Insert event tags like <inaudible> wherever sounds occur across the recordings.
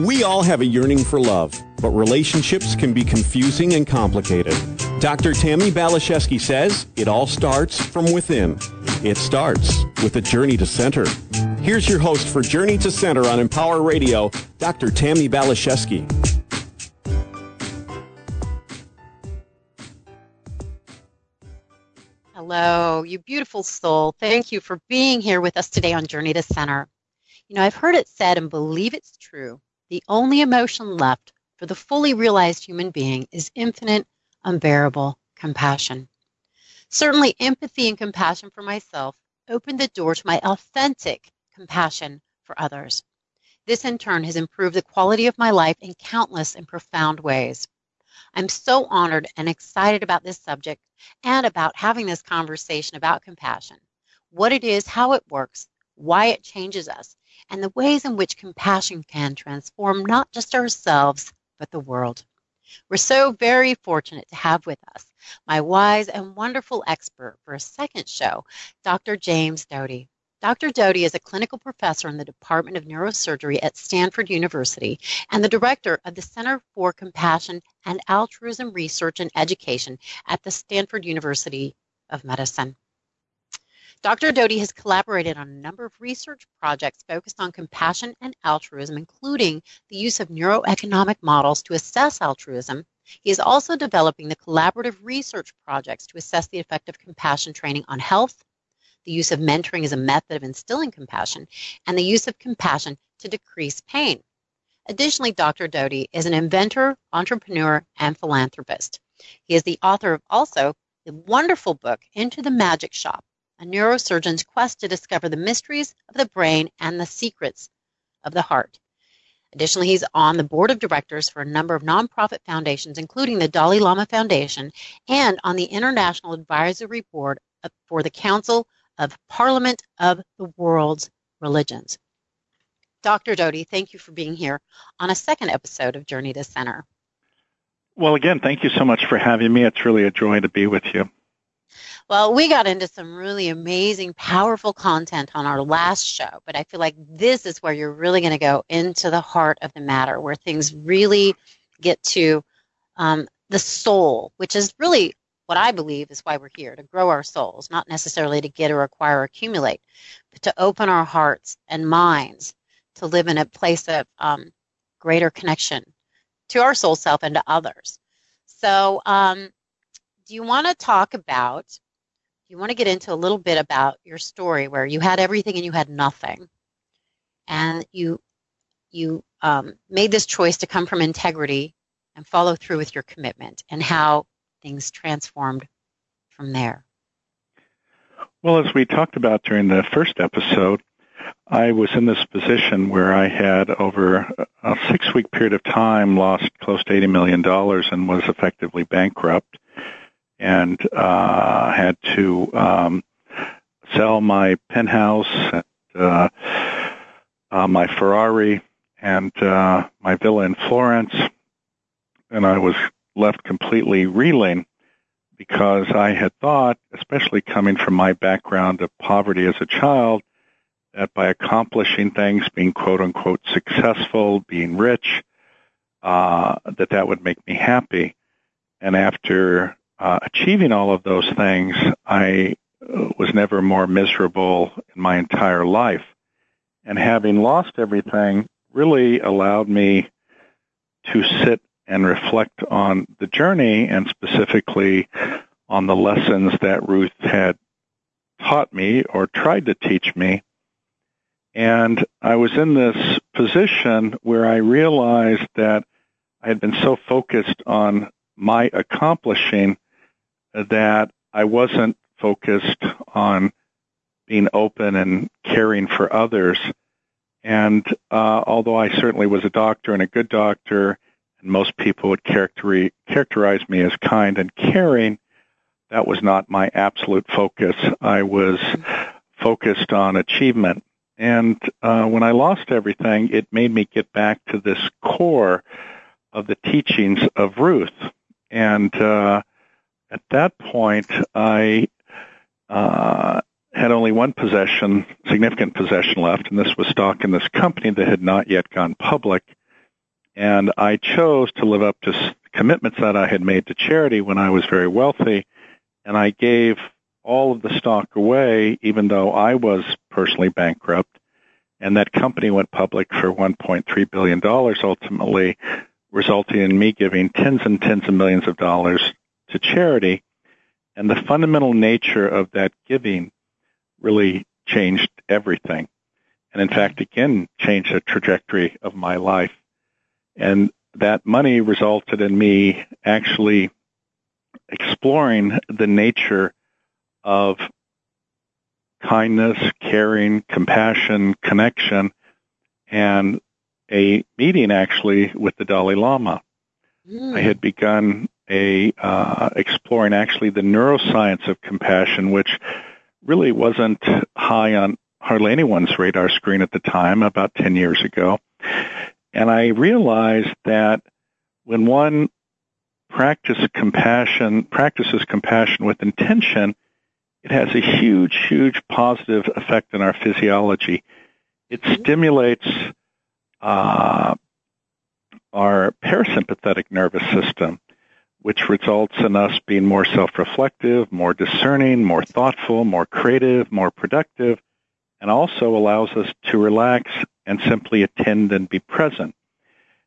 We all have a yearning for love, but relationships can be confusing and complicated. Dr. Tammy Balashevsky says it all starts from within. It starts with a journey to center. Here's your host for Journey to Center on Empower Radio, Dr. Tammy Balashevsky. Hello, you beautiful soul. Thank you for being here with us today on Journey to Center. You know, I've heard it said and believe it's true the only emotion left for the fully realized human being is infinite, unbearable compassion. Certainly, empathy and compassion for myself opened the door to my authentic compassion for others. This, in turn, has improved the quality of my life in countless and profound ways. I'm so honored and excited about this subject and about having this conversation about compassion what it is, how it works, why it changes us, and the ways in which compassion can transform not just ourselves, but the world. We're so very fortunate to have with us my wise and wonderful expert for a second show, Dr. James Doty. Dr. Doty is a clinical professor in the Department of Neurosurgery at Stanford University and the director of the Center for Compassion and Altruism Research and Education at the Stanford University of Medicine. Dr. Doty has collaborated on a number of research projects focused on compassion and altruism, including the use of neuroeconomic models to assess altruism. He is also developing the collaborative research projects to assess the effect of compassion training on health, the use of mentoring as a method of instilling compassion, and the use of compassion to decrease pain. Additionally, Dr. Doty is an inventor, entrepreneur, and philanthropist. He is the author of also the wonderful book, Into the Magic Shop a neurosurgeon's quest to discover the mysteries of the brain and the secrets of the heart. Additionally, he's on the board of directors for a number of nonprofit foundations, including the Dalai Lama Foundation, and on the International Advisory Board for the Council of Parliament of the World's Religions. Dr. Doty, thank you for being here on a second episode of Journey to Center. Well, again, thank you so much for having me. It's really a joy to be with you. Well, we got into some really amazing, powerful content on our last show, but I feel like this is where you're really going to go into the heart of the matter, where things really get to um, the soul, which is really what I believe is why we're here to grow our souls, not necessarily to get or acquire or accumulate, but to open our hearts and minds to live in a place of um, greater connection to our soul self and to others. So, um, do you want to talk about, do you want to get into a little bit about your story where you had everything and you had nothing. And you, you um, made this choice to come from integrity and follow through with your commitment and how things transformed from there. Well, as we talked about during the first episode, I was in this position where I had, over a six week period of time, lost close to $80 million and was effectively bankrupt and uh, had to um, sell my penthouse, and, uh, uh, my Ferrari, and uh, my villa in Florence, and I was left completely reeling because I had thought, especially coming from my background of poverty as a child, that by accomplishing things, being quote unquote successful, being rich, uh, that that would make me happy. And after uh, achieving all of those things, I uh, was never more miserable in my entire life. And having lost everything really allowed me to sit and reflect on the journey and specifically on the lessons that Ruth had taught me or tried to teach me. And I was in this position where I realized that I had been so focused on my accomplishing that I wasn't focused on being open and caring for others. And uh, although I certainly was a doctor and a good doctor, and most people would characteri- characterize me as kind and caring, that was not my absolute focus. I was focused on achievement. And uh, when I lost everything, it made me get back to this core of the teachings of Ruth. And uh, at that point, I uh, had only one possession, significant possession left, and this was stock in this company that had not yet gone public. And I chose to live up to commitments that I had made to charity when I was very wealthy, and I gave all of the stock away, even though I was personally bankrupt. And that company went public for $1.3 billion ultimately, resulting in me giving tens and tens of millions of dollars to charity. And the fundamental nature of that giving really changed everything. And in fact, again, changed the trajectory of my life. And that money resulted in me actually exploring the nature of kindness, caring, compassion, connection, and a meeting actually with the Dalai Lama. Mm. I had begun a uh, exploring actually the neuroscience of compassion, which really wasn't high on hardly anyone's radar screen at the time, about 10 years ago. And I realized that when one practices compassion, practices compassion with intention, it has a huge, huge positive effect on our physiology. It mm-hmm. stimulates uh, our parasympathetic nervous system, which results in us being more self-reflective, more discerning, more thoughtful, more creative, more productive, and also allows us to relax and simply attend and be present.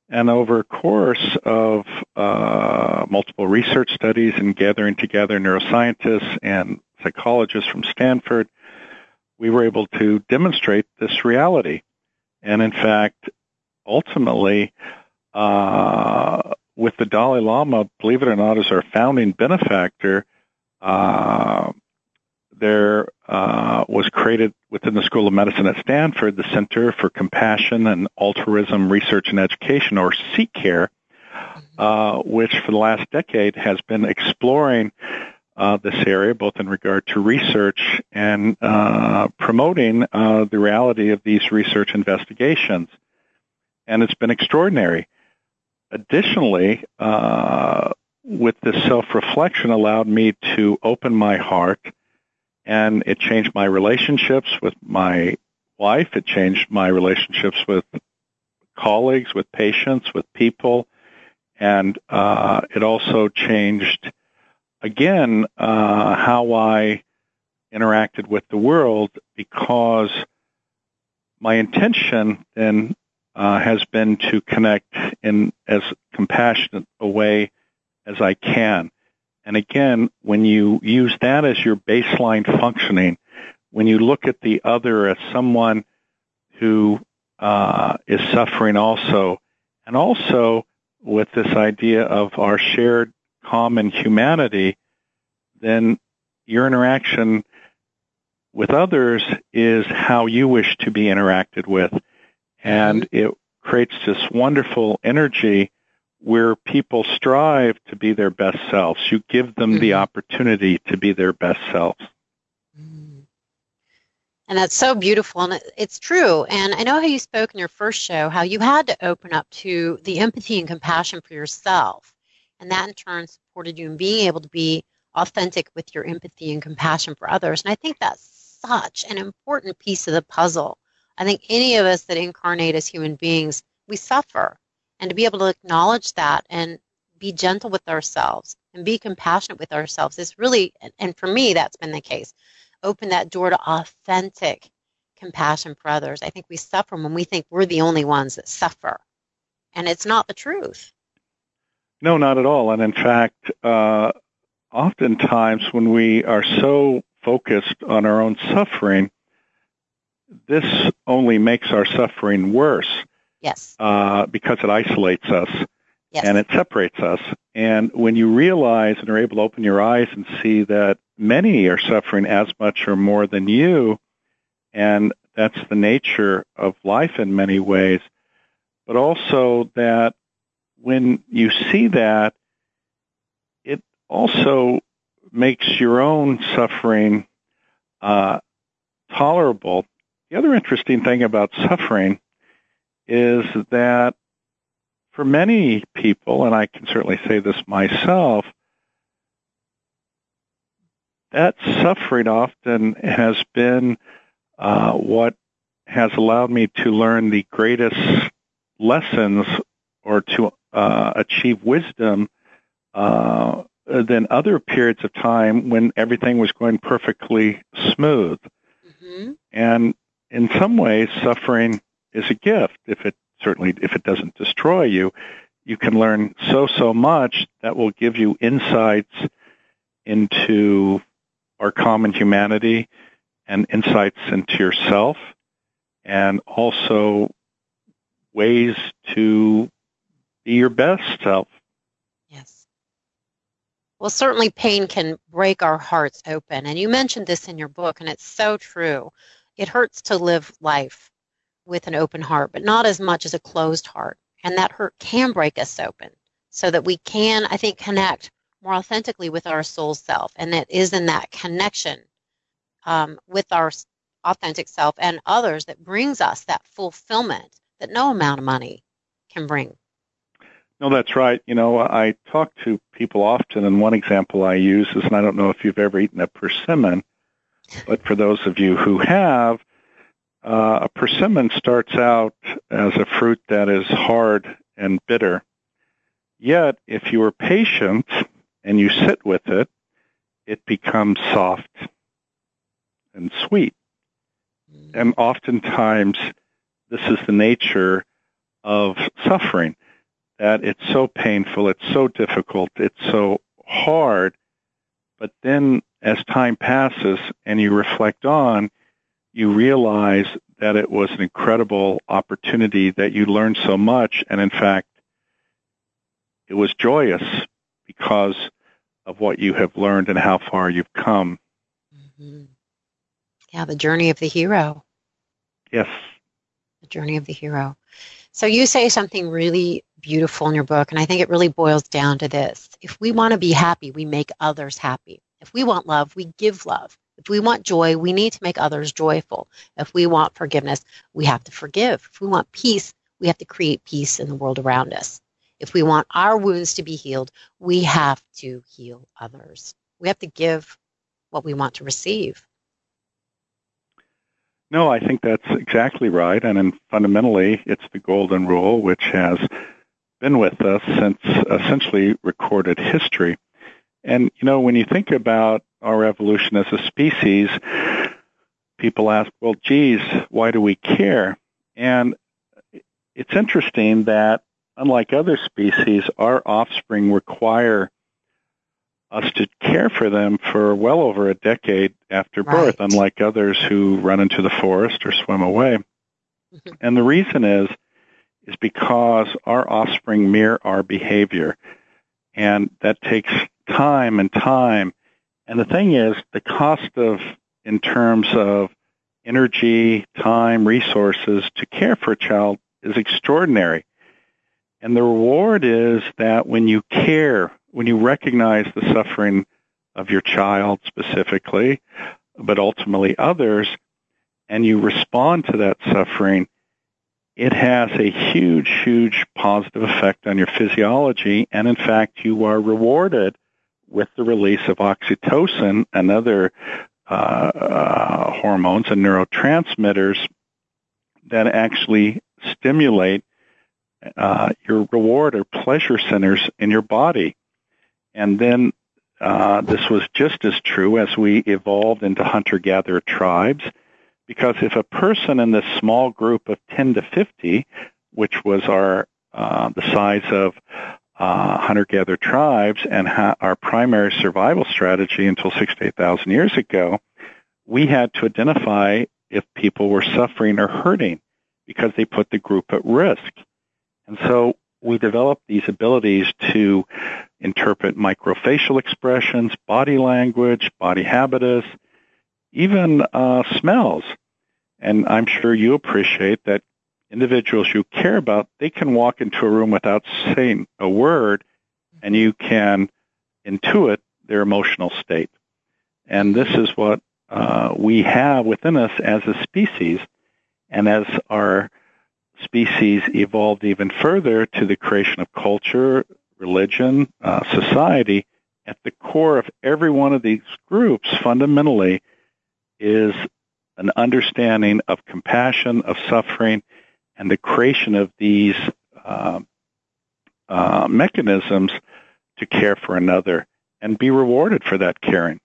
And over a course of uh, multiple research studies and gathering together neuroscientists and psychologists from Stanford, we were able to demonstrate this reality. And in fact, ultimately, uh, with the Dalai Lama, believe it or not, as our founding benefactor, uh, there uh, was created within the School of Medicine at Stanford the Center for Compassion and Altruism Research and Education, or CCARE, uh, which for the last decade has been exploring uh, this area, both in regard to research and uh, promoting uh, the reality of these research investigations. And it's been extraordinary. Additionally, uh, with this self-reflection allowed me to open my heart and it changed my relationships with my wife. It changed my relationships with colleagues, with patients, with people, and uh, it also changed again uh, how I interacted with the world because my intention then uh, has been to connect in as compassionate a way as I can. And again, when you use that as your baseline functioning, when you look at the other as someone who uh, is suffering also, and also with this idea of our shared common humanity, then your interaction with others is how you wish to be interacted with. And mm-hmm. it creates this wonderful energy where people strive to be their best selves. You give them mm-hmm. the opportunity to be their best selves. Mm-hmm. And that's so beautiful, and it's true. And I know how you spoke in your first show, how you had to open up to the empathy and compassion for yourself. And that in turn supported you in being able to be authentic with your empathy and compassion for others. And I think that's such an important piece of the puzzle. I think any of us that incarnate as human beings, we suffer and to be able to acknowledge that and be gentle with ourselves and be compassionate with ourselves is really, and for me, that's been the case. Open that door to authentic compassion for others. I think we suffer when we think we're the only ones that suffer, and it's not the truth. No, not at all. And in fact, uh, oftentimes when we are so focused on our own suffering, this only makes our suffering worse. Yes. Uh, because it isolates us yes. and it separates us. And when you realize and are able to open your eyes and see that many are suffering as much or more than you, and that's the nature of life in many ways, but also that when you see that, it also makes your own suffering uh, tolerable. The other interesting thing about <laughs> suffering is that for many people, and I can certainly say this myself, that suffering often has been uh, what has allowed me to learn the greatest lessons or to uh, achieve wisdom uh, than other periods of time when everything was going perfectly smooth. Mm-hmm. And in some ways, suffering is a gift. If it certainly, if it doesn't destroy you, you can learn so so much that will give you insights into our common humanity and insights into yourself and also ways to be your best self. Yes. Well, certainly pain can break our hearts open. And you mentioned this in your book, and it's so true. It hurts to live life with an open heart, but not as much as a closed heart. And that hurt can break us open so that we can, I think, connect more authentically with our soul self. And it is in that connection um, with our authentic self and others that brings us that fulfillment that no amount of money can bring. No, that's right. You know, I talk to people often, and one example I use is, and I don't know if you've ever eaten a persimmon, but for those of you who have, uh, a persimmon starts out as a fruit that is hard and bitter. Yet, if you are patient and you sit with it, it becomes soft and sweet. Mm. And oftentimes, this is the nature of suffering that it's so painful, it's so difficult, it's so hard. But then as time passes and you reflect on, you realize that it was an incredible opportunity, that you learned so much, and in fact, it was joyous because of what you have learned and how far you've come. Mm-hmm. Yeah, the journey of the hero. Yes. The journey of the hero. So you say something really beautiful in your book, and I think it really boils down to this. If we want to be happy, we make others happy. If we want love, we give love. If we want joy, we need to make others joyful. If we want forgiveness, we have to forgive. If we want peace, we have to create peace in the world around us. If we want our wounds to be healed, we have to heal others. We have to give what we want to receive. No, I think that's exactly right. And fundamentally, it's the golden rule, which has been with us since essentially recorded history. And, you know, when you think about our evolution as a species, people ask, well, geez, why do we care? And it's interesting that, unlike other species, our offspring require us to care for them for well over a decade after birth, right. unlike others who run into the forest or swim away. Mm-hmm. And the reason is is because our offspring mirror our behavior. And that takes time and time. And the thing is, the cost of, in terms of energy, time, resources to care for a child is extraordinary. And the reward is that when you care when you recognize the suffering of your child specifically, but ultimately others, and you respond to that suffering, it has a huge, huge positive effect on your physiology. And in fact, you are rewarded with the release of oxytocin and other uh, uh, hormones and neurotransmitters that actually stimulate uh, your reward or pleasure centers in your body. And then uh, this was just as true as we evolved into hunter-gatherer tribes, because if a person in this small group of 10 to 50, which was our uh, the size of uh, hunter-gatherer tribes and ha- our primary survival strategy until six to 8,000 years ago, we had to identify if people were suffering or hurting because they put the group at risk. And so we developed these abilities to interpret microfacial expressions, body language, body habitus, even uh, smells. And I'm sure you appreciate that individuals you care about, they can walk into a room without saying a word, and you can intuit their emotional state. And this is what uh, we have within us as a species. And as our species evolved even further to the creation of culture, religion, uh, society, at the core of every one of these groups fundamentally is an understanding of compassion, of suffering, and the creation of these uh, uh, mechanisms to care for another and be rewarded for that caring.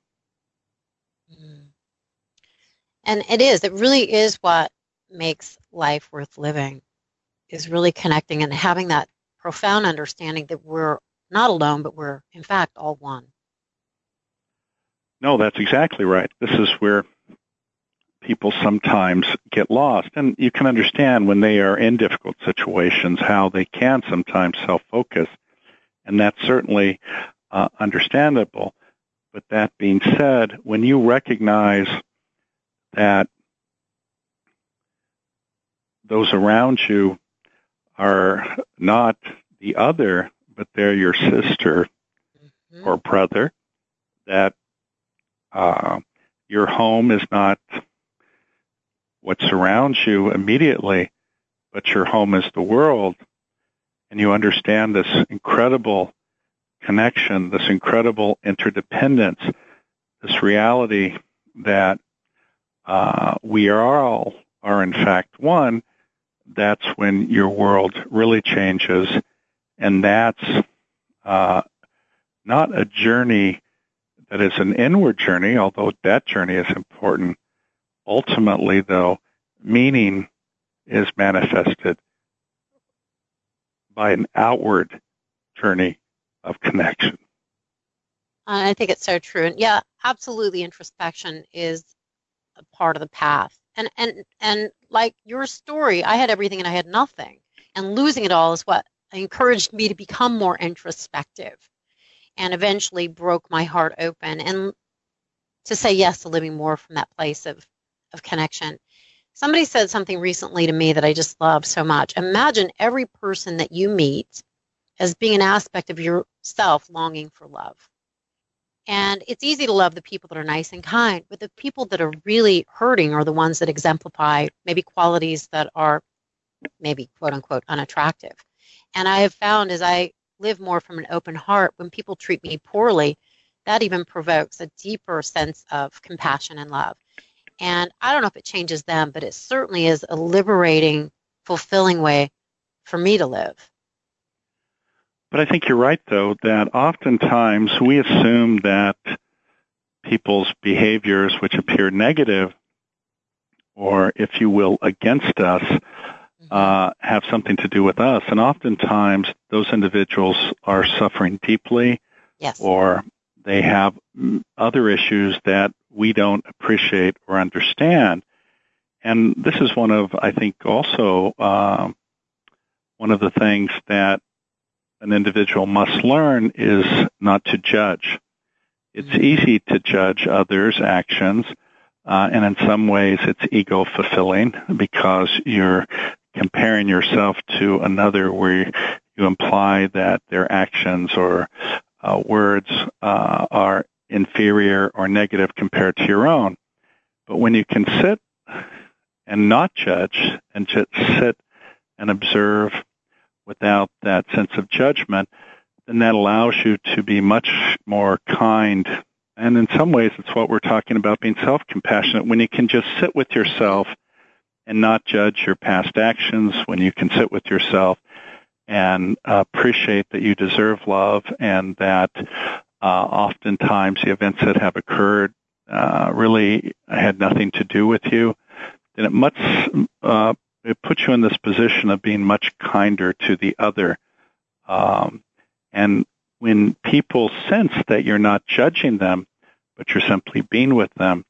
Mm. And it is. It really is what makes life worth living. Is really connecting and having that profound understanding that we're not alone, but we're in fact all one. No, that's exactly right. This is where people sometimes get lost. And you can understand when they are in difficult situations how they can sometimes self focus. And that's certainly uh, understandable. But that being said, when you recognize that those around you are not the other, but they're your sister mm-hmm. or brother, that uh, your home is not what surrounds you immediately, but your home is the world. And you understand this incredible connection, this incredible interdependence, this reality that uh, we are all are in fact one, that's when your world really changes. And that's uh, not a journey that is an inward journey, although that journey is important, Ultimately, though, meaning is manifested by an outward journey of connection. Uh, I think it's so true. And yeah, absolutely introspection is a part of the path. And and and like your story, I had everything and I had nothing. And losing it all is what encouraged me to become more introspective and eventually broke my heart open and to say yes to living more from that place of of connection. Somebody said something recently to me that I just love so much. Imagine every person that you meet as being an aspect of yourself longing for love. And it's easy to love the people that are nice and kind, but the people that are really hurting are the ones that exemplify maybe qualities that are maybe quote unquote unattractive. And I have found as I live more from an open heart, when people treat me poorly, that even provokes a deeper sense of compassion and love. And I don't know if it changes them, but it certainly is a liberating, fulfilling way for me to live. But I think you're right, though, that oftentimes we assume that people's behaviors which appear negative or, if you will, against us, mm-hmm. uh, have something to do with us. And oftentimes those individuals are suffering deeply yes. or they have other issues that we don't appreciate or understand. And this is one of, I think, also uh, one of the things that an individual must learn is not to judge. It's mm-hmm. easy to judge others' actions, uh, and in some ways it's ego fulfilling because you're comparing yourself to another where you imply that their actions or uh, words uh, are inferior or negative compared to your own. But when you can sit and not judge and just sit and observe without that sense of judgment, then that allows you to be much more kind. And in some ways, it's what we're talking about being self compassionate. When you can just sit with yourself and not judge your past actions, when you can sit with yourself and appreciate that you deserve love and that oftentimes the events that have occurred uh, really had nothing to do with you, then it much uh, it puts you in this position of being much kinder to the other. Um, and when people sense that you're not judging them, but you're simply being with them,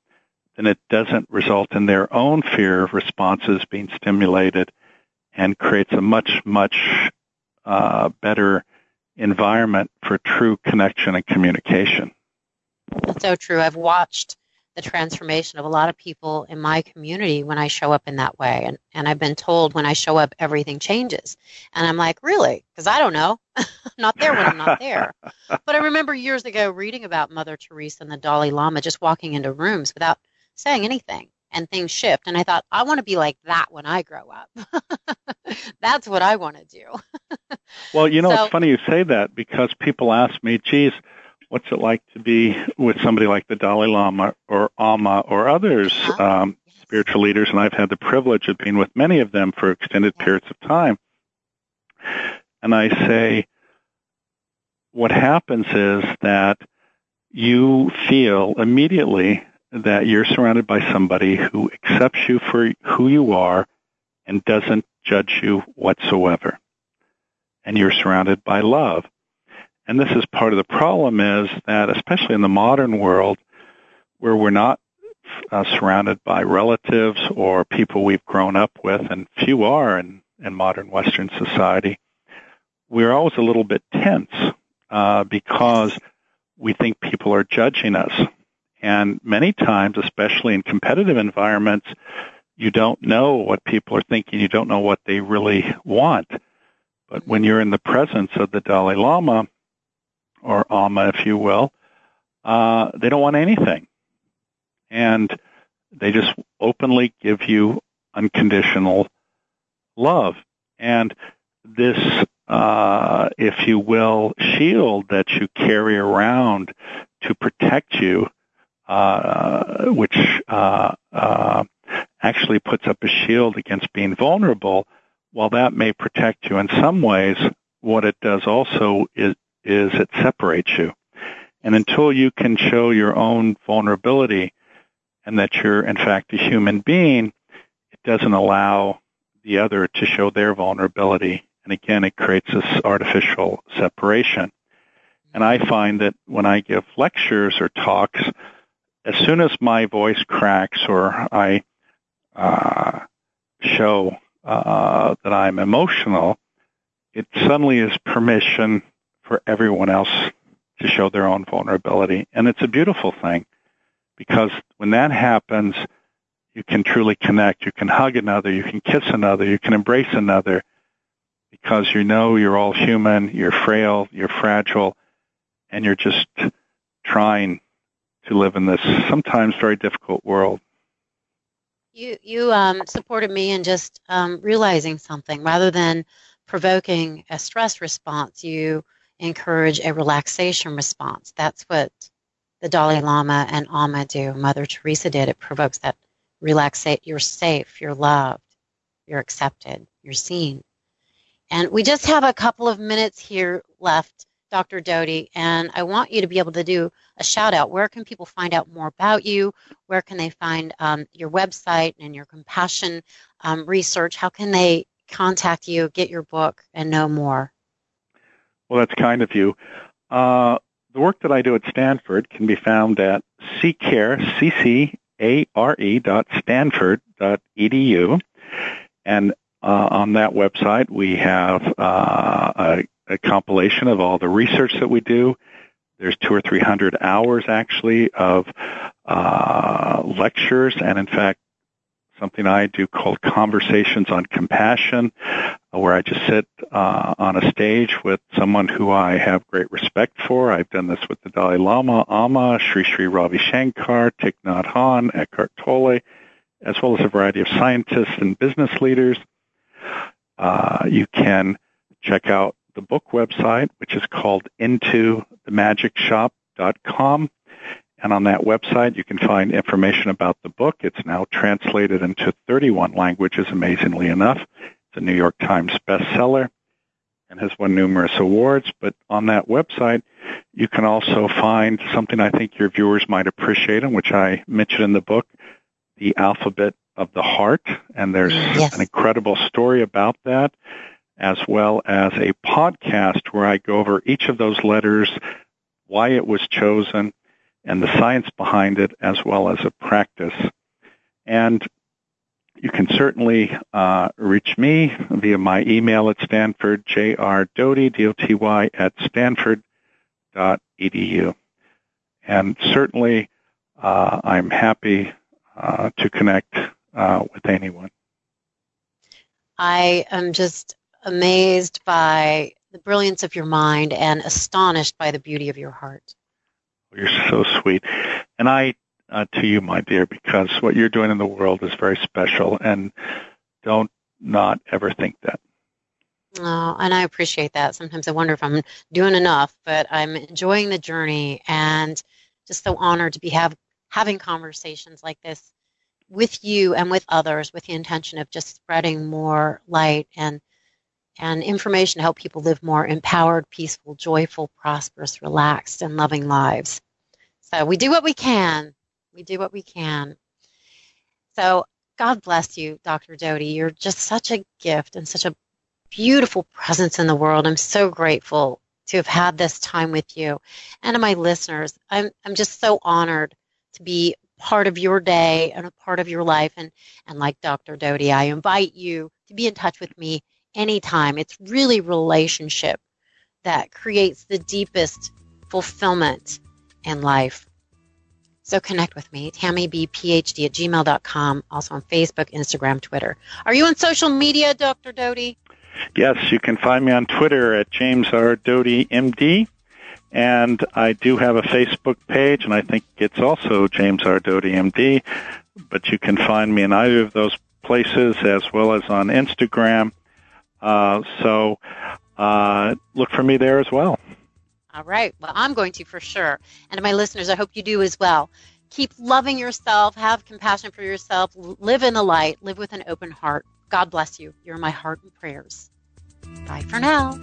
then it doesn't result in their own fear responses being stimulated and creates a much, much uh, better environment for true connection and communication. That's so true. I've watched the transformation of a lot of people in my community when I show up in that way. And, and I've been told when I show up, everything changes. And I'm like, really? Because I don't know. <laughs> I'm not there when I'm not there. <laughs> but I remember years ago reading about Mother Teresa and the Dalai Lama just walking into rooms without saying anything and things shift. And I thought, I want to be like that when I grow up. <laughs> That's what I want to do. <laughs> well, you know, so, it's funny you say that because people ask me, geez, what's it like to be with somebody like the Dalai Lama or Amma or others, uh-huh. um, spiritual leaders? And I've had the privilege of being with many of them for extended periods of time. And I say, what happens is that you feel immediately that you're surrounded by somebody who accepts you for who you are and doesn't judge you whatsoever. And you're surrounded by love. And this is part of the problem is that, especially in the modern world, where we're not uh, surrounded by relatives or people we've grown up with, and few are in, in modern Western society, we're always a little bit tense uh, because we think people are judging us. And many times, especially in competitive environments, you don't know what people are thinking. You don't know what they really want. But when you're in the presence of the Dalai Lama, or Amma, if you will, uh, they don't want anything. And they just openly give you unconditional love. And this uh, if you will, shield that you carry around to protect you, which uh, uh, actually puts up a shield against being vulnerable. While that may protect you in some ways, what it does also is, is it separates you. And until you can show your own vulnerability and that you're in fact a human being, it doesn't allow the other to show their vulnerability and again, it creates this artificial separation. And I find that when I give lectures or talks, as soon as my voice cracks or I uh, show uh, that I'm emotional, it suddenly is permission for everyone else to show their own vulnerability. And it's a beautiful thing because when that happens, you can truly connect. You can hug another. You can kiss another. You can embrace another because you know you're all human, you're frail, you're fragile, and you're just trying to live in this sometimes very difficult world. You you um, supported me in just um, realizing something rather than provoking a stress response. You encourage a relaxation response. That's what the Dalai Lama and Amma do. Mother Teresa did. It provokes that relaxate. You're safe. You're loved. You're accepted. You're seen. And we just have a couple of minutes here left, Dr. Doty, and I want you to be able to do a shout out. Where can people find out more about you? Where can they find um, your website and your compassion um, research? How can they contact you, get your book, and know more? Well, that's kind of you. Uh, the work that I do at Stanford can be found at ccare, C-C-A-R-E dot Stanford dot edu. And uh, on that website, we have uh, a, a, compilation of all the research that we do. There's two or three hundred hours actually of uh, lectures, and in fact, something I do called Conversations on Compassion, where I just sit uh, on a stage with someone who I have great respect for. I've done this with the Dalai Lama, Amma, Sri Sri Ravi Shankar, Thich Nhat Hanh, Eckhart Tolle, as well as a variety of scientists and business leaders. Uh, you can check out the book website, which is called intothemagicshop.com. And on that website, you can find information about the book. It's now translated into 31 languages, amazingly enough. It's a New York Times bestseller and has won numerous awards. But on that website, you can also find something I think your viewers might appreciate, and which I mentioned in the book, the alphabet of the heart, and there's mm, yes. an incredible story about that, as well as a podcast where I go over each of those letters, why it was chosen, and the science behind it, as well as a practice. And you can certainly uh, reach me via my email at Stanford, jrdoty, D-O-T-Y, at stanford.edu. And certainly uh, I'm happy uh, to connect uh, with anyone. I am just amazed by the brilliance of your mind and astonished by the beauty of your heart. You're so sweet. And I, uh, to you, my dear, because what you're doing in the world is very special, and don't not ever think that. Oh, and I appreciate that. Sometimes I wonder if I'm doing enough, but I'm enjoying the journey and just so honored to be have, having conversations like this with you and with others with the intention of just spreading more light and and information to help people live more empowered, peaceful, joyful, prosperous, relaxed, and loving lives. So we do what we can. We do what we can. So God bless you, Dr. Doty. You're just such a gift and such a beautiful presence in the world. I'm so grateful to have had this time with you and to my listeners. I'm, I'm just so honored to be part of your day and a part of your life. And, and like Dr. Doty, I invite you to be in touch with me anytime. It's really relationship that creates the deepest fulfillment in life. So connect with me, tammybphd at gmail.com, also on Facebook, Instagram, Twitter. Are you on social media, Dr. Doty? Yes, you can find me on Twitter at James R. Doty MD. And I do have a Facebook page, and I think it's also James R. Doty MD. But you can find me in either of those places as well as on Instagram. Uh, so uh, look for me there as well. All right. Well, I'm going to for sure. And to my listeners, I hope you do as well. Keep loving yourself, have compassion for yourself, live in the light, live with an open heart. God bless you. You're my heart and prayers. Bye for now.